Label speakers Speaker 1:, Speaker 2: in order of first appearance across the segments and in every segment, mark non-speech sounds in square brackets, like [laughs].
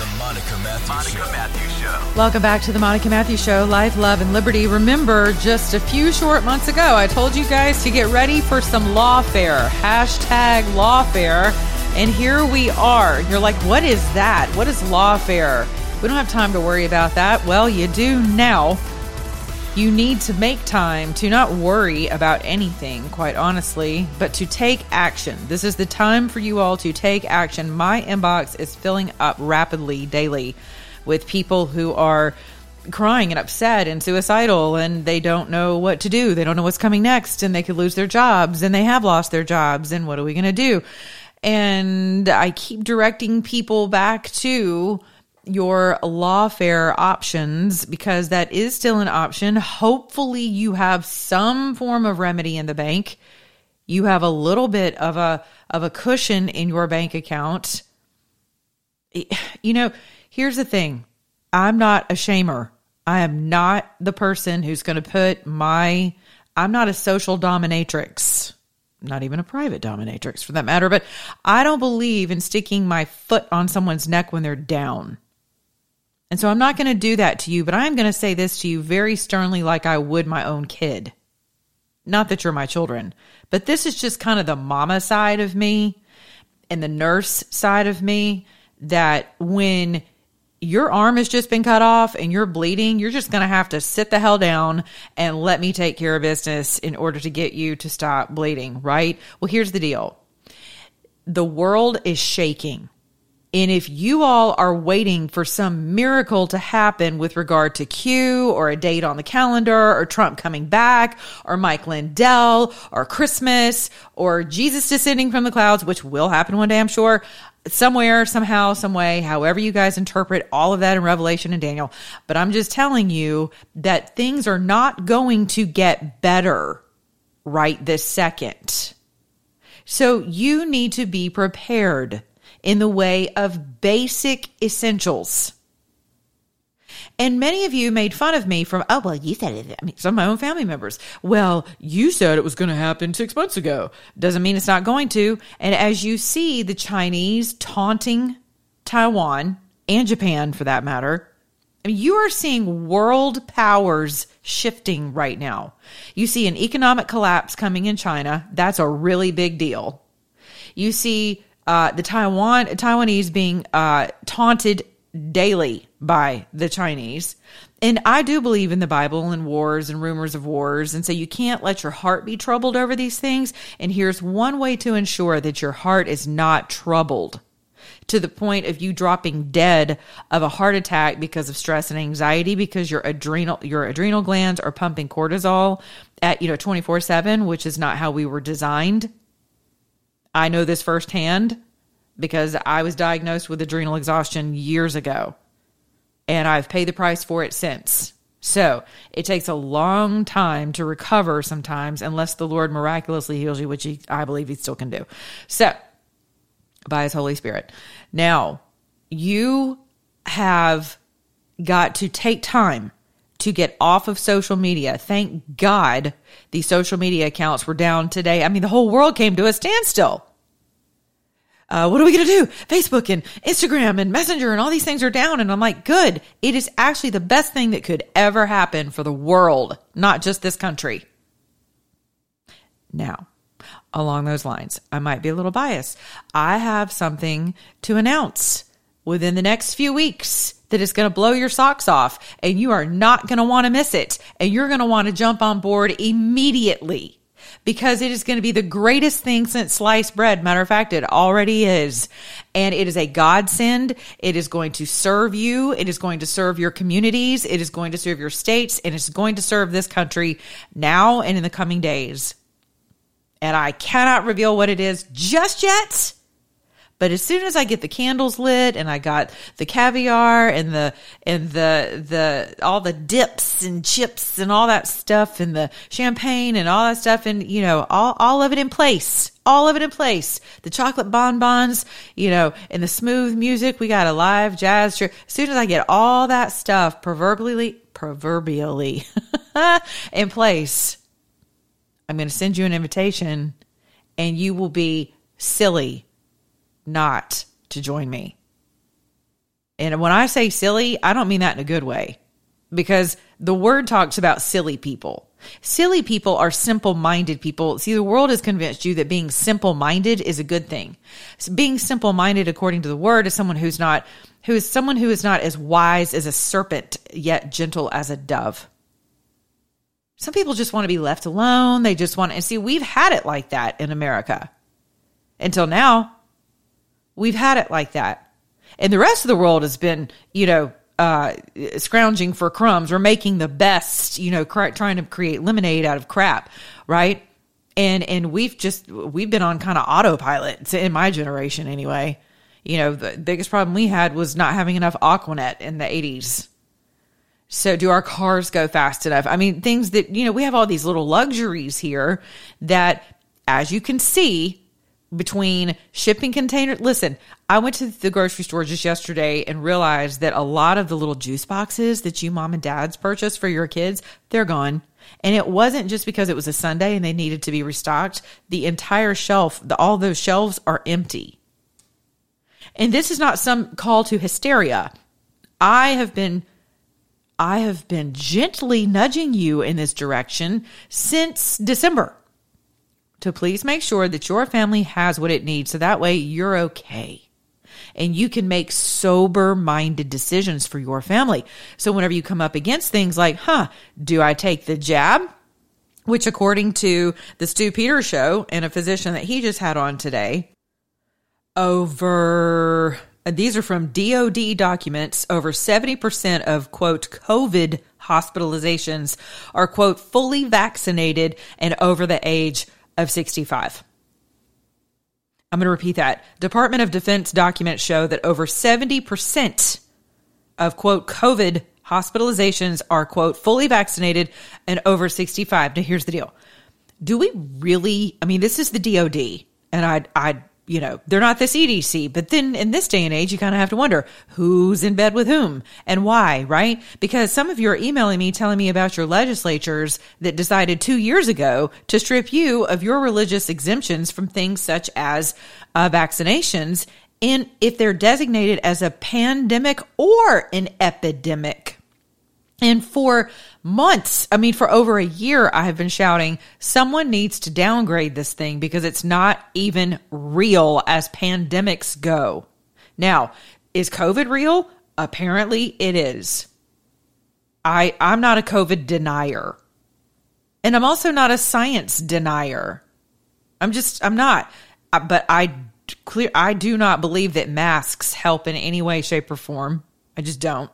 Speaker 1: The Monica Matthews Show.
Speaker 2: Matthews Show.
Speaker 3: Welcome back to the Monica Matthews Show, Life, Love, and Liberty. Remember, just a few short months ago, I told you guys to get ready for some lawfare. Hashtag lawfare. And here we are. You're like, what is that? What is lawfare? We don't have time to worry about that. Well, you do now. You need to make time to not worry about anything, quite honestly, but to take action. This is the time for you all to take action. My inbox is filling up rapidly daily with people who are crying and upset and suicidal and they don't know what to do. They don't know what's coming next and they could lose their jobs and they have lost their jobs and what are we going to do? And I keep directing people back to your lawfare options because that is still an option. Hopefully, you have some form of remedy in the bank. You have a little bit of a of a cushion in your bank account. You know, here's the thing. I'm not a shamer. I am not the person who's going to put my I'm not a social dominatrix not even a private dominatrix for that matter, but I don't believe in sticking my foot on someone's neck when they're down. And so I'm not going to do that to you, but I'm going to say this to you very sternly, like I would my own kid. Not that you're my children, but this is just kind of the mama side of me and the nurse side of me that when your arm has just been cut off and you're bleeding, you're just going to have to sit the hell down and let me take care of business in order to get you to stop bleeding, right? Well, here's the deal the world is shaking. And if you all are waiting for some miracle to happen with regard to Q or a date on the calendar or Trump coming back or Mike Lindell or Christmas or Jesus descending from the clouds, which will happen one day, I'm sure, somewhere, somehow, some way, however you guys interpret all of that in Revelation and Daniel. But I'm just telling you that things are not going to get better right this second. So you need to be prepared in the way of basic essentials. And many of you made fun of me from, oh, well, you said it. I mean, some of my own family members. Well, you said it was going to happen six months ago. Doesn't mean it's not going to. And as you see the Chinese taunting Taiwan and Japan for that matter, I mean, you are seeing world powers shifting right now. You see an economic collapse coming in China. That's a really big deal. You see uh, the Taiwan Taiwanese being uh, taunted daily by the Chinese. And I do believe in the Bible and wars and rumors of wars. And so you can't let your heart be troubled over these things. And here's one way to ensure that your heart is not troubled to the point of you dropping dead of a heart attack because of stress and anxiety because your adrenal your adrenal glands are pumping cortisol at you know 24/7 which is not how we were designed. I know this firsthand because I was diagnosed with adrenal exhaustion years ago and I've paid the price for it since. So it takes a long time to recover sometimes, unless the Lord miraculously heals you, which he, I believe he still can do. So, by his Holy Spirit. Now, you have got to take time to get off of social media. Thank God the social media accounts were down today. I mean, the whole world came to a standstill uh, what are we going to do? Facebook and Instagram and Messenger and all these things are down. And I'm like, good. It is actually the best thing that could ever happen for the world, not just this country. Now, along those lines, I might be a little biased. I have something to announce within the next few weeks that is going to blow your socks off and you are not going to want to miss it. And you're going to want to jump on board immediately because it is going to be the greatest thing since sliced bread. Matter of fact, it already is. And it is a godsend. It is going to serve you. It is going to serve your communities. It is going to serve your states and it's going to serve this country now and in the coming days. And I cannot reveal what it is just yet, But as soon as I get the candles lit and I got the caviar and the and the the all the dips and chips and all that stuff and the champagne and all that stuff and you know all all of it in place, all of it in place. The chocolate bonbons, you know, and the smooth music. We got a live jazz. As soon as I get all that stuff proverbially proverbially [laughs] in place, I'm going to send you an invitation and you will be silly not to join me. And when I say silly, I don't mean that in a good way because the word talks about silly people. Silly people are simple minded people. See, the world has convinced you that being simple minded is a good thing. So being simple minded, according to the word, is someone who's not, who is someone who is not as wise as a serpent, yet gentle as a dove. Some people just want to be left alone. They just want and see, we've had it like that in America until now. We've had it like that. And the rest of the world has been, you know, uh, scrounging for crumbs or making the best, you know, cr- trying to create lemonade out of crap, right? And and we've just we've been on kind of autopilot in my generation anyway. You know, the biggest problem we had was not having enough Aquanet in the 80s. So do our cars go fast enough? I mean, things that, you know, we have all these little luxuries here that as you can see, between shipping containers. Listen, I went to the grocery store just yesterday and realized that a lot of the little juice boxes that you mom and dads purchase for your kids, they're gone. And it wasn't just because it was a Sunday and they needed to be restocked. The entire shelf, the, all those shelves are empty. And this is not some call to hysteria. I have been I have been gently nudging you in this direction since December to please make sure that your family has what it needs so that way you're okay and you can make sober minded decisions for your family. So whenever you come up against things like, huh, do I take the jab? Which according to the Stu Peters show and a physician that he just had on today, over these are from DOD documents, over 70% of quote COVID hospitalizations are quote fully vaccinated and over the age of 65. I'm going to repeat that. Department of Defense documents show that over 70% of quote COVID hospitalizations are quote fully vaccinated and over 65. Now here's the deal. Do we really I mean this is the DOD and I I you know, they're not the CDC. But then in this day and age, you kind of have to wonder who's in bed with whom and why, right? Because some of you are emailing me telling me about your legislatures that decided two years ago to strip you of your religious exemptions from things such as uh, vaccinations. And if they're designated as a pandemic or an epidemic. And for months, I mean, for over a year, I have been shouting, someone needs to downgrade this thing because it's not even real as pandemics go. Now, is COVID real? Apparently it is. I, I'm not a COVID denier. And I'm also not a science denier. I'm just, I'm not. Uh, but I clear, I do not believe that masks help in any way, shape, or form. I just don't.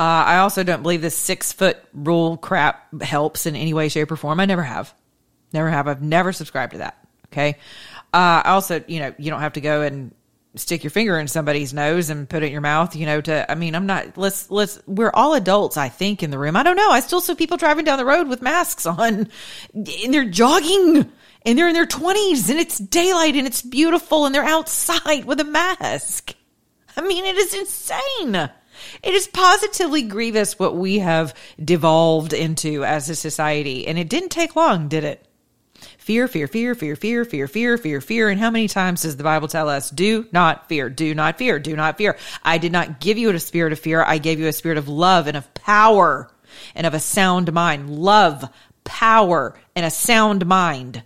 Speaker 3: Uh, I also don't believe this six foot rule crap helps in any way, shape, or form. I never have. Never have. I've never subscribed to that. Okay. Uh, also, you know, you don't have to go and stick your finger in somebody's nose and put it in your mouth, you know, to, I mean, I'm not, let's, let's, we're all adults, I think, in the room. I don't know. I still see people driving down the road with masks on and they're jogging and they're in their 20s and it's daylight and it's beautiful and they're outside with a mask. I mean, it is insane. It is positively grievous what we have devolved into as a society. And it didn't take long, did it? Fear, fear, fear, fear, fear, fear, fear, fear, fear. And how many times does the Bible tell us, do not fear, do not fear, do not fear? I did not give you a spirit of fear. I gave you a spirit of love and of power and of a sound mind. Love, power, and a sound mind.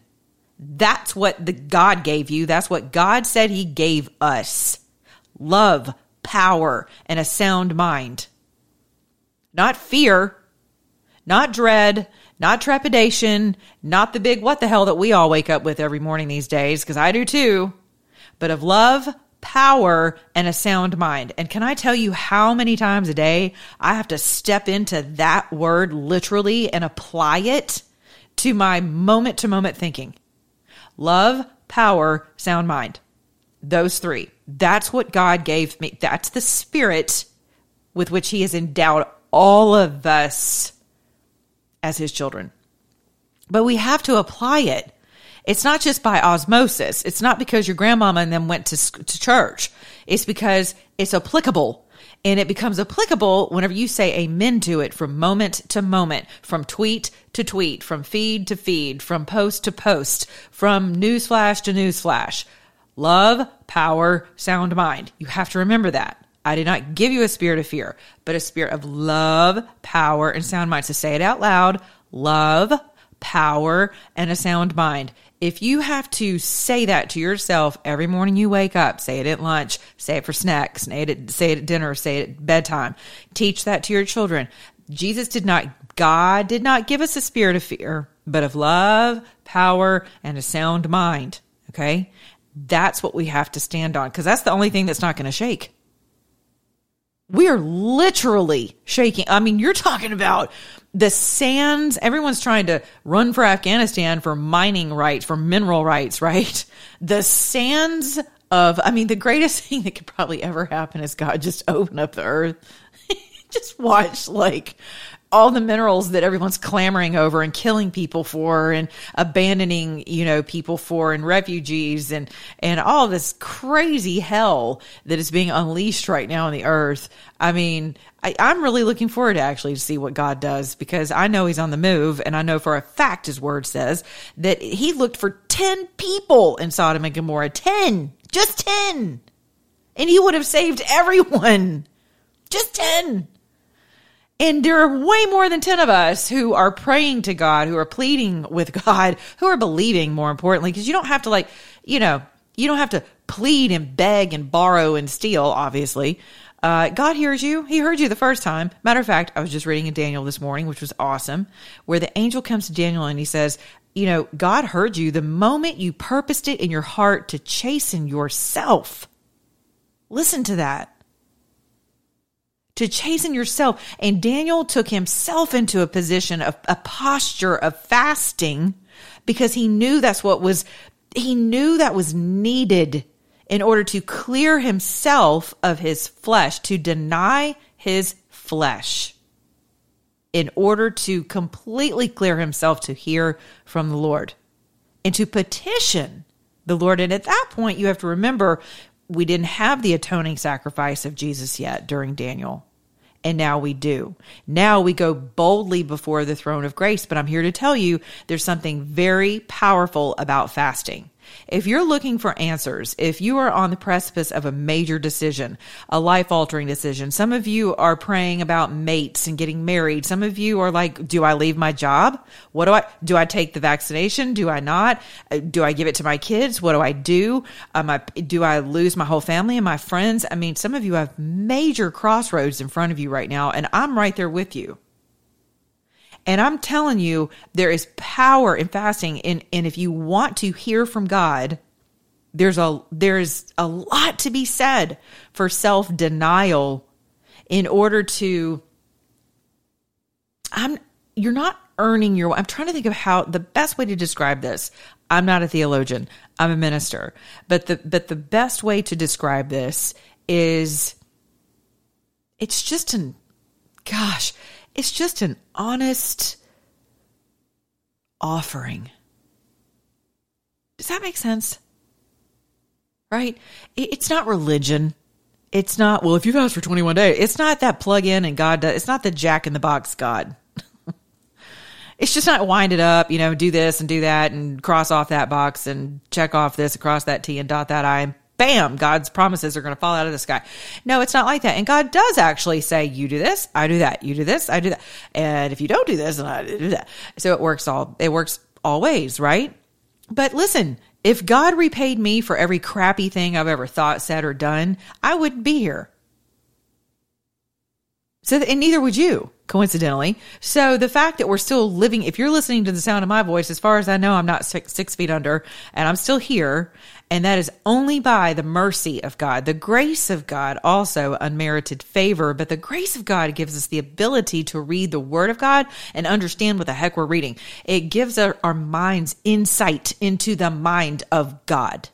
Speaker 3: That's what the God gave you. That's what God said he gave us. Love, power, and a sound mind. Not fear, not dread, not trepidation, not the big what the hell that we all wake up with every morning these days, because I do too, but of love, power, and a sound mind. And can I tell you how many times a day I have to step into that word literally and apply it to my moment to moment thinking? Love, power, sound mind. Those three. That's what God gave me. That's the spirit with which He has endowed all of us as His children. But we have to apply it. It's not just by osmosis. It's not because your grandmama and them went to, to church. It's because it's applicable and it becomes applicable whenever you say amen to it from moment to moment, from tweet to tweet, from feed to feed, from post to post, from newsflash to newsflash. Love, power, sound mind. You have to remember that. I did not give you a spirit of fear, but a spirit of love, power, and sound mind. So say it out loud. Love, power, and a sound mind. If you have to say that to yourself every morning you wake up, say it at lunch, say it for snacks, say it at, say it at dinner, say it at bedtime, teach that to your children. Jesus did not, God did not give us a spirit of fear, but of love, power, and a sound mind. Okay. That's what we have to stand on because that's the only thing that's not going to shake. We are literally shaking. I mean, you're talking about the sands. Everyone's trying to run for Afghanistan for mining rights, for mineral rights, right? The sands of, I mean, the greatest [laughs] thing that could probably ever happen is God just open up the earth. [laughs] just watch like all the minerals that everyone's clamoring over and killing people for and abandoning, you know, people for and refugees and, and all this crazy hell that is being unleashed right now on the earth. I mean, I, I'm really looking forward to actually to see what God does because I know he's on the move and I know for a fact his word says that he looked for 10 people in Sodom and Gomorrah. 10! Just 10! And he would have saved everyone. Just 10. And there are way more than 10 of us who are praying to God, who are pleading with God, [laughs] who are believing more importantly, because you don't have to like, you know, you don't have to plead and beg and borrow and steal, obviously. Uh, God hears you. He heard you the first time. Matter of fact, I was just reading in Daniel this morning, which was awesome, where the angel comes to Daniel and he says, you know, God heard you the moment you purposed it in your heart to chasten yourself. Listen to that to chasten yourself. And Daniel took himself into a position of a posture of fasting because he knew that's what was, he knew that was needed in order to clear himself of his flesh, to deny his flesh in order to completely clear himself to hear from the Lord and to petition the Lord. And at that point, you have to remember we didn't have the atoning sacrifice of Jesus yet during Daniel. And now we do. Now we go boldly before the throne of grace. But I'm here to tell you there's something very powerful about fasting. If you're looking for answers, if you are on the precipice of a major decision, a life altering decision, some of you are praying about mates and getting married. Some of you are like, do I leave my job? What do I, do I take the vaccination? Do I not? Uh, do I give it to my kids? What do I do? Um, I, do I lose my whole family and my friends? I mean, some of you have major crossroads in front of you right now, and I'm right there with you. And I'm telling you, there is power in fasting. And, and if you want to hear from God, there's a, there's a lot to be said for self denial in order to, I'm, you're not earning your, I'm trying to think of how the best way to describe this. I'm not a theologian. I'm a minister. But the, but the best way to describe this is it's just an, gosh, it's just an honest offering. Does that make sense? Right? It's not religion. It's not, well, if you've asked for 21 days, it's not that plug in and God does, it's not the jack in the box God. [laughs] it's just not wind it up, you know, do this and do that and cross off that box and check off this across that T and dot that I bam, God's promises are going to fall out of the sky. No, it's not like that. And God does actually say, you do this, I do that. You do this, I do that. And if you don't do this, I do that. So it works all, it works all ways, right? But listen, if God repaid me for every crappy thing I've ever thought, said, or done, I wouldn't be here. So, and neither would you, coincidentally. So the fact that we're still living, if you're listening to the sound of my voice, as far as I know, I'm not six, six feet under and I'm still here. And that is only by the mercy of God, the grace of God, also unmerited favor. But the grace of God gives us the ability to read the word of God and understand what the heck we're reading. It gives our, our minds insight into the mind of God.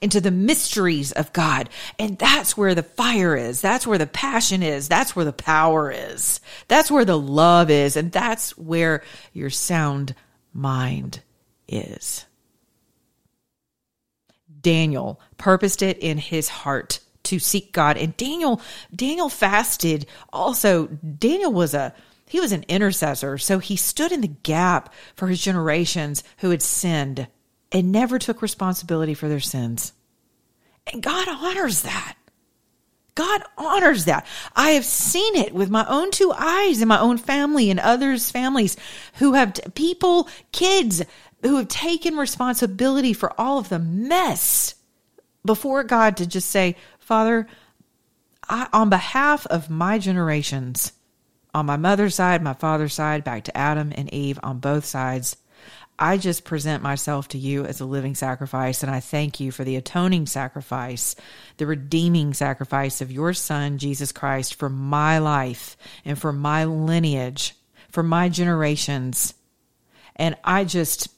Speaker 3: into the mysteries of God. And that's where the fire is. That's where the passion is. That's where the power is. That's where the love is. And that's where your sound mind is. Daniel purposed it in his heart to seek God. And Daniel, Daniel fasted also. Daniel was a, he was an intercessor. So he stood in the gap for his generations who had sinned and never took responsibility for their sins. And God honors that. God honors that. I have seen it with my own two eyes in my own family and others' families who have people, kids who have taken responsibility for all of the mess before God to just say, Father, I, on behalf of my generations, on my mother's side, my father's side, back to Adam and Eve on both sides, I just present myself to you as a living sacrifice, and I thank you for the atoning sacrifice, the redeeming sacrifice of your Son, Jesus Christ, for my life and for my lineage, for my generations. And I just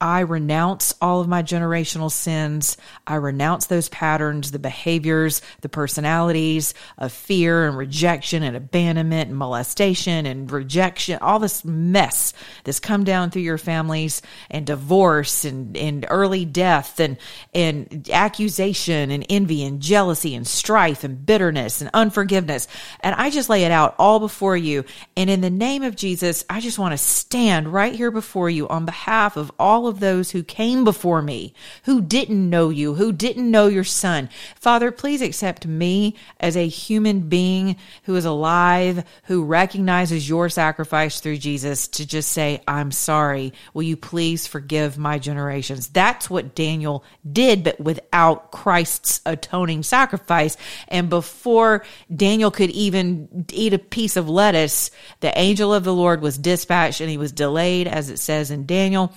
Speaker 3: I renounce all of my generational sins. I renounce those patterns, the behaviors, the personalities of fear and rejection and abandonment and molestation and rejection, all this mess that's come down through your families and divorce and, and early death and, and accusation and envy and jealousy and strife and bitterness and unforgiveness. And I just lay it out all before you. And in the name of Jesus, I just want to stand right here before you on behalf of all of those who came before me, who didn't know you, who didn't know your son. Father, please accept me as a human being who is alive, who recognizes your sacrifice through Jesus to just say, I'm sorry. Will you please forgive my generations? That's what Daniel did, but without Christ's atoning sacrifice. And before Daniel could even eat a piece of lettuce, the angel of the Lord was dispatched and he was delayed, as it says in Daniel.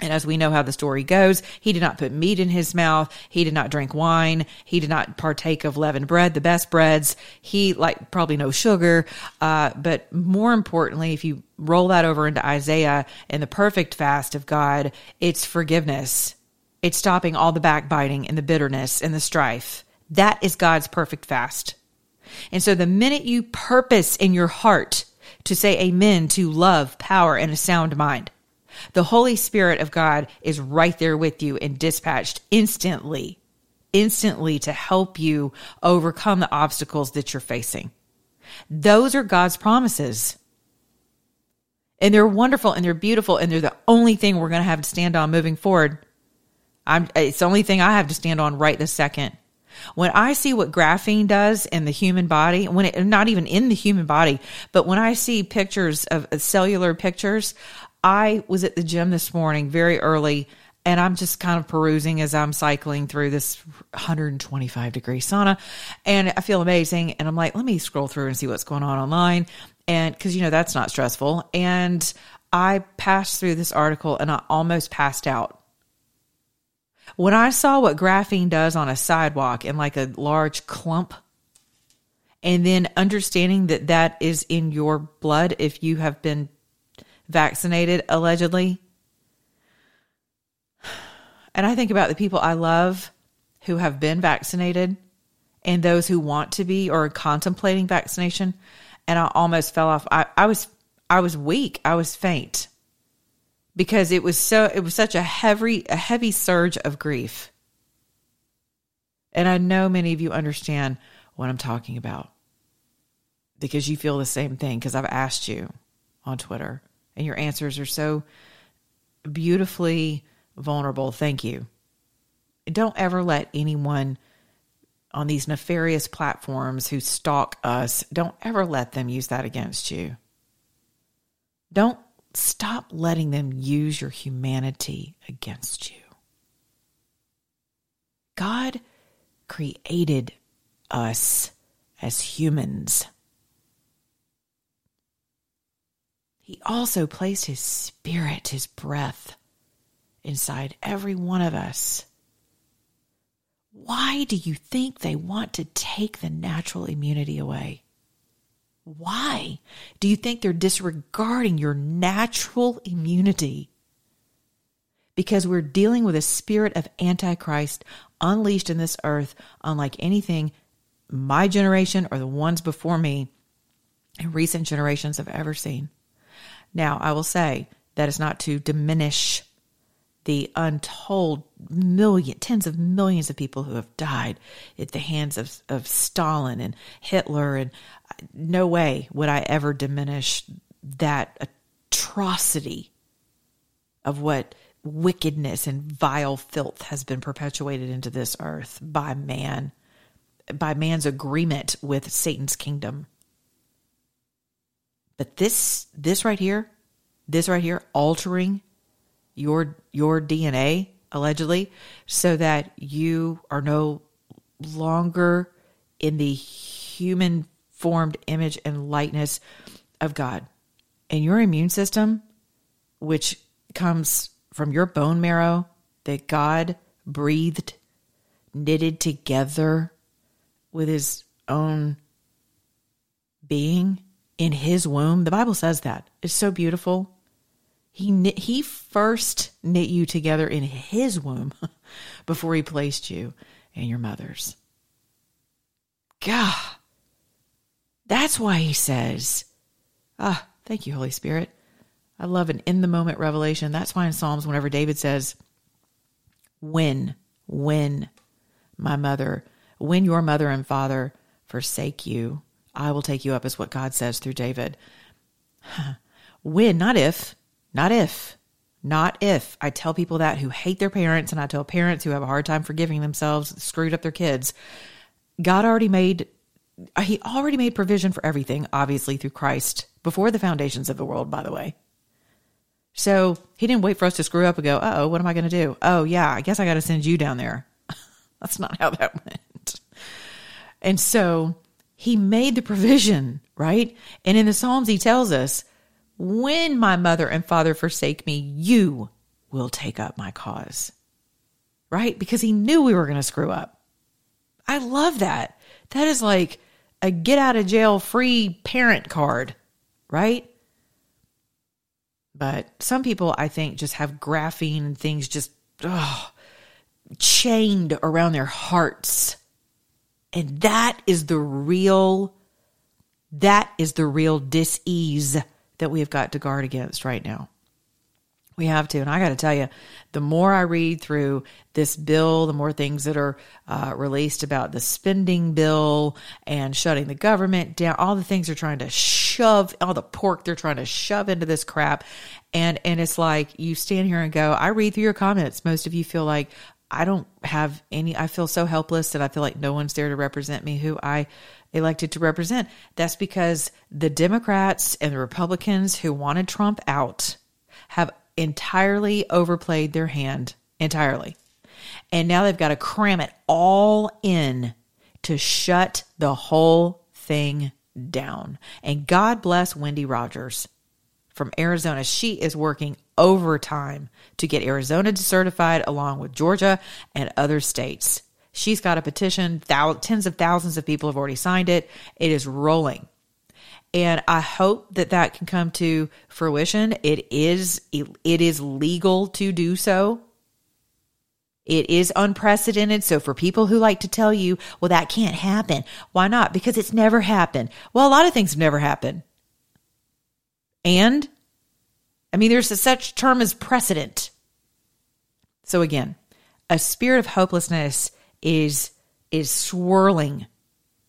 Speaker 3: And as we know how the story goes, he did not put meat in his mouth. He did not drink wine. He did not partake of leavened bread, the best breads. He like probably no sugar. Uh, but more importantly, if you roll that over into Isaiah and the perfect fast of God, it's forgiveness. It's stopping all the backbiting and the bitterness and the strife. That is God's perfect fast. And so the minute you purpose in your heart to say amen to love, power, and a sound mind, the Holy Spirit of God is right there with you and dispatched instantly, instantly to help you overcome the obstacles that you're facing. Those are God's promises. And they're wonderful and they're beautiful and they're the only thing we're going to have to stand on moving forward. I'm, it's the only thing I have to stand on right this second. When I see what graphene does in the human body, when it, not even in the human body, but when I see pictures of uh, cellular pictures I was at the gym this morning very early and I'm just kind of perusing as I'm cycling through this 125 degree sauna and I feel amazing. And I'm like, let me scroll through and see what's going on online. And cause you know, that's not stressful. And I passed through this article and I almost passed out. When I saw what graphene does on a sidewalk in like a large clump, and then understanding that that is in your blood if you have been vaccinated, allegedly. And I think about the people I love who have been vaccinated and those who want to be or are contemplating vaccination. And I almost fell off. I, I was I was weak. I was faint because it was so it was such a heavy a heavy surge of grief. And I know many of you understand what I'm talking about because you feel the same thing because I've asked you on Twitter and your answers are so beautifully vulnerable. Thank you. Don't ever let anyone on these nefarious platforms who stalk us, don't ever let them use that against you. Don't stop letting them use your humanity against you. God created us as humans. He also placed his spirit, his breath, inside every one of us. Why do you think they want to take the natural immunity away? Why do you think they're disregarding your natural immunity? Because we're dealing with a spirit of Antichrist unleashed in this earth unlike anything my generation or the ones before me and recent generations have ever seen. Now, I will say that is not to diminish the untold million, tens of millions of people who have died at the hands of, of Stalin and Hitler. And no way would I ever diminish that atrocity of what wickedness and vile filth has been perpetuated into this earth by man, by man's agreement with Satan's kingdom. But this, this right here, this right here, altering your your DNA allegedly, so that you are no longer in the human formed image and likeness of God, and your immune system, which comes from your bone marrow that God breathed, knitted together with His own being in his womb. The Bible says that. It's so beautiful. He knit, he first knit you together in his womb [laughs] before he placed you in your mother's. God. That's why he says, ah, thank you, Holy Spirit. I love an in the moment revelation. That's why in Psalms, whenever David says, when, when my mother, when your mother and father forsake you, I will take you up, is what God says through David. [laughs] when, not if, not if, not if. I tell people that who hate their parents, and I tell parents who have a hard time forgiving themselves, screwed up their kids. God already made, uh, He already made provision for everything, obviously through Christ, before the foundations of the world, by the way. So He didn't wait for us to screw up and go, oh, what am I going to do? Oh, yeah, I guess I got to send you down there. [laughs] That's not how that [laughs] went. And so he made the provision, right? And in the Psalms, he tells us, when my mother and father forsake me, you will take up my cause, right? Because he knew we were going to screw up. I love that. That is like a get out of jail free parent card, right? But some people, I think, just have graphene and things just oh, chained around their hearts and that is the real, that is the real dis-ease that we have got to guard against right now. We have to. And I got to tell you, the more I read through this bill, the more things that are uh, released about the spending bill and shutting the government down, all the things they're trying to shove, all the pork they're trying to shove into this crap. And, and it's like you stand here and go, I read through your comments. Most of you feel like, I don't have any, I feel so helpless that I feel like no one's there to represent me who I elected to represent. That's because the Democrats and the Republicans who wanted Trump out have entirely overplayed their hand entirely. And now they've got to cram it all in to shut the whole thing down. And God bless Wendy Rogers from Arizona. She is working overtime to get Arizona certified along with Georgia and other states. She's got a petition, tens of thousands of people have already signed it. It is rolling. And I hope that that can come to fruition. It is it is legal to do so. It is unprecedented. So for people who like to tell you, well, that can't happen. Why not? Because it's never happened. Well, a lot of things have never happened. And I mean, there's a such term as precedent. So again, a spirit of hopelessness is is swirling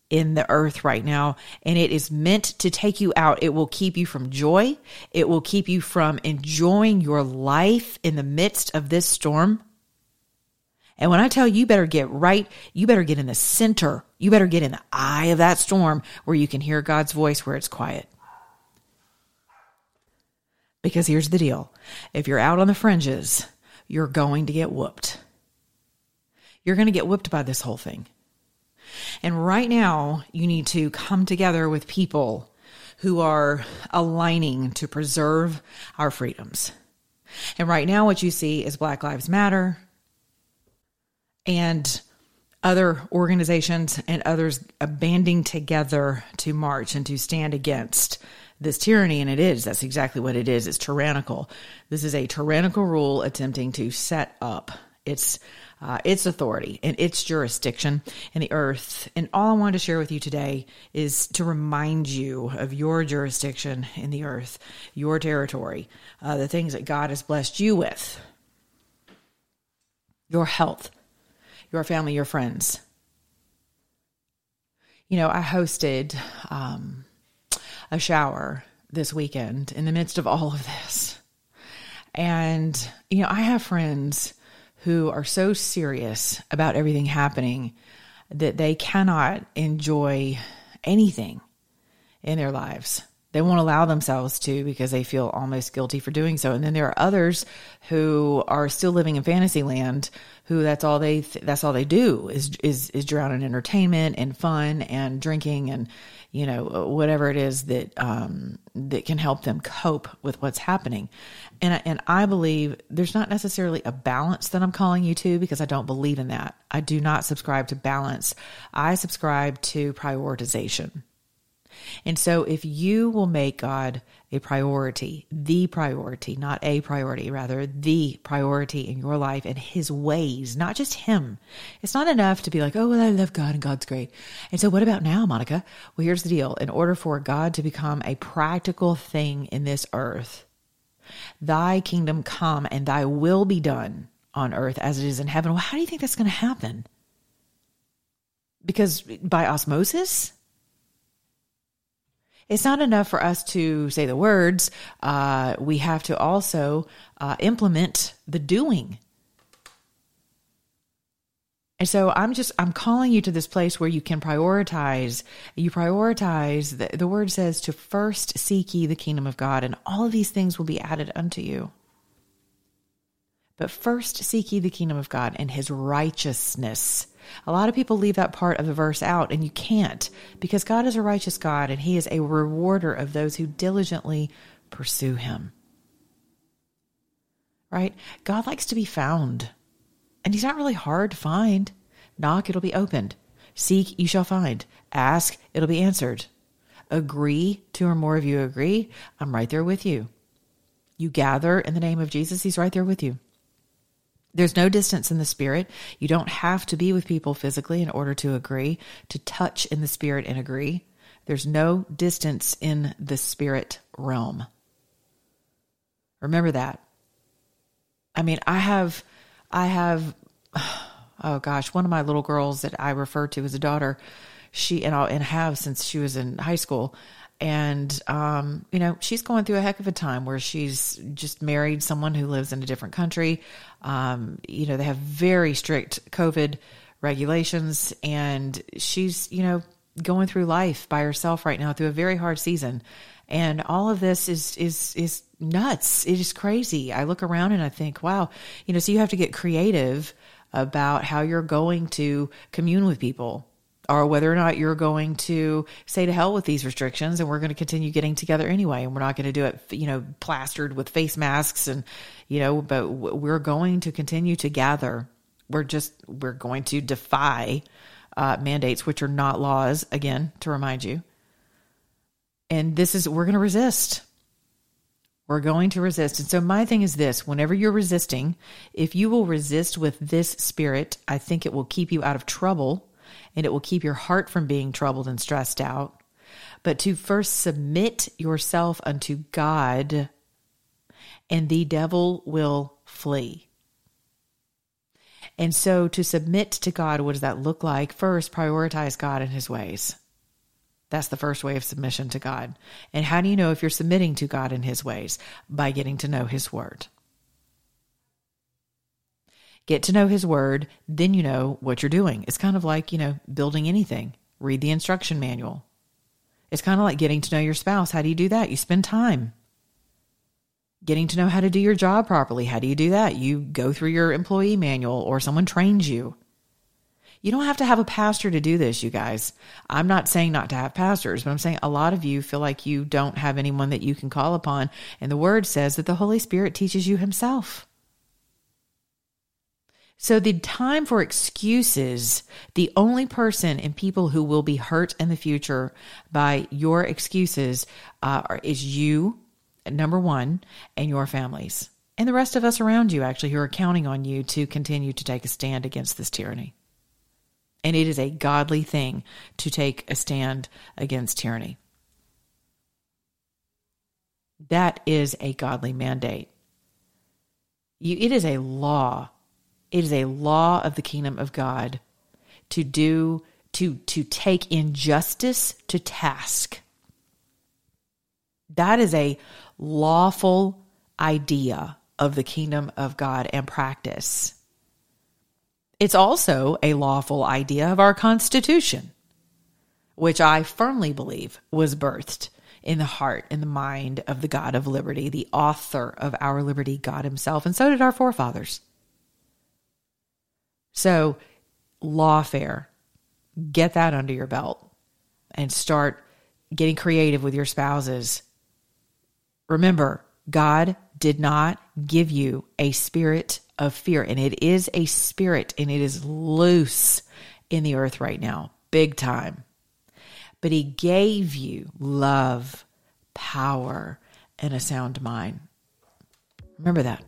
Speaker 3: in the earth right now and it is meant to take you out. It will keep you from joy. It will keep you from enjoying your life in the midst of this storm. And when I tell you, you better get right, you better get in the center. You better get in the eye of that storm where you can hear God's voice where it's quiet. Because here's the deal if you're out on the fringes, you're going to get whooped. You're going to get whooped by this whole thing. And right now, you need to come together with people who are aligning to preserve our freedoms. And right now, what you see is Black Lives Matter and other organizations and others banding together to march and to stand against this tyranny, and it is. That's exactly what it is. It's tyrannical. This is a tyrannical rule attempting to set up. It's uh, its authority and its jurisdiction in the earth. And all I wanted to share with you today is to remind you of your jurisdiction in the earth, your territory, uh, the things that God has blessed you with, your health, your family, your friends. You know, I hosted um, a shower this weekend in the midst of all of this. And, you know, I have friends who are so serious about everything happening that they cannot enjoy anything in their lives. They won't allow themselves to because they feel almost guilty for doing so. And then there are others who are still living in fantasy land who that's all they th- that's all they do is is is drown in entertainment and fun and drinking and you know whatever it is that um, that can help them cope with what's happening. And and I believe there's not necessarily a balance that I'm calling you to because I don't believe in that. I do not subscribe to balance. I subscribe to prioritization and so if you will make God a priority, the priority, not a priority, rather the priority in your life and his ways, not just him. It's not enough to be like, oh, well, I love God and God's great. And so what about now, Monica? Well, here's the deal. In order for God to become a practical thing in this earth, thy kingdom come and thy will be done on earth as it is in heaven. Well, how do you think that's going to happen? Because by osmosis? It's not enough for us to say the words. Uh, we have to also uh, implement the doing. And so I'm just I'm calling you to this place where you can prioritize. You prioritize. The, the word says to first seek ye the kingdom of God, and all of these things will be added unto you. But first seek ye the kingdom of God and his righteousness a lot of people leave that part of the verse out, and you can't because God is a righteous God and He is a rewarder of those who diligently pursue Him. Right? God likes to be found, and He's not really hard to find. Knock, it'll be opened. Seek, you shall find. Ask, it'll be answered. Agree, two or more of you agree, I'm right there with you. You gather in the name of Jesus, He's right there with you. There's no distance in the spirit. You don't have to be with people physically in order to agree, to touch in the spirit and agree. There's no distance in the spirit realm. Remember that. I mean, I have, I have, [sighs] oh gosh, one of my little girls that I refer to as a daughter, she, and I'll, and have since she was in high school and um, you know she's going through a heck of a time where she's just married someone who lives in a different country. Um, you know they have very strict covid regulations and she's you know going through life by herself right now through a very hard season. And all of this is is is nuts. It is crazy. I look around and i think wow you know so you have to get creative about how you're going to commune with people or whether or not you're going to say to hell with these restrictions and we're going to continue getting together anyway and we're not going to do it you know plastered with face masks and you know but we're going to continue to gather. We're just we're going to defy uh, mandates which are not laws again to remind you. And this is we're going to resist. We're going to resist. And so my thing is this, whenever you're resisting, if you will resist with this spirit, I think it will keep you out of trouble and it will keep your heart from being troubled and stressed out. But to first submit yourself unto God, and the devil will flee. And so to submit to God, what does that look like? First, prioritize God and his ways. That's the first way of submission to God. And how do you know if you're submitting to God in his ways? By getting to know his word get to know his word, then you know what you're doing. It's kind of like, you know, building anything. Read the instruction manual. It's kind of like getting to know your spouse. How do you do that? You spend time. Getting to know how to do your job properly. How do you do that? You go through your employee manual or someone trains you. You don't have to have a pastor to do this, you guys. I'm not saying not to have pastors, but I'm saying a lot of you feel like you don't have anyone that you can call upon. And the word says that the Holy Spirit teaches you himself. So the time for excuses, the only person and people who will be hurt in the future by your excuses uh, is you, number one, and your families. and the rest of us around you, actually, who are counting on you to continue to take a stand against this tyranny. And it is a godly thing to take a stand against tyranny. That is a godly mandate. You, it is a law. It is a law of the kingdom of God to do to to take injustice to task. That is a lawful idea of the kingdom of God and practice. It's also a lawful idea of our Constitution, which I firmly believe was birthed in the heart and the mind of the God of liberty, the author of our liberty, God Himself, and so did our forefathers. So, lawfare, get that under your belt and start getting creative with your spouses. Remember, God did not give you a spirit of fear, and it is a spirit and it is loose in the earth right now, big time but he gave you love, power, and a sound mind. Remember that.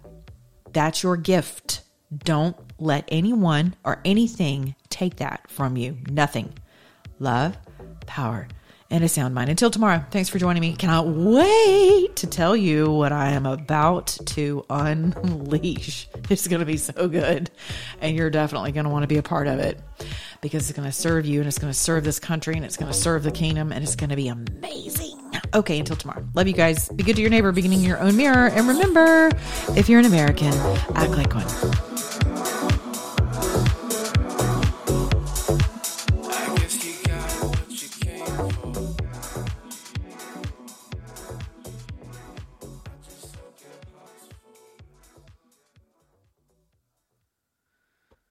Speaker 3: That's your gift. Don't let anyone or anything take that from you. Nothing. Love, power, and a sound mind. Until tomorrow, thanks for joining me. Cannot wait to tell you what I am about to unleash. [laughs] It's going to be so good, and you're definitely going to want to be a part of it because it's going to serve you and it's going to serve this country and it's going to serve the kingdom and it's going to be amazing. Okay, until tomorrow. Love you guys. Be good to your neighbor, beginning your own mirror. And remember, if you're an American, act like one.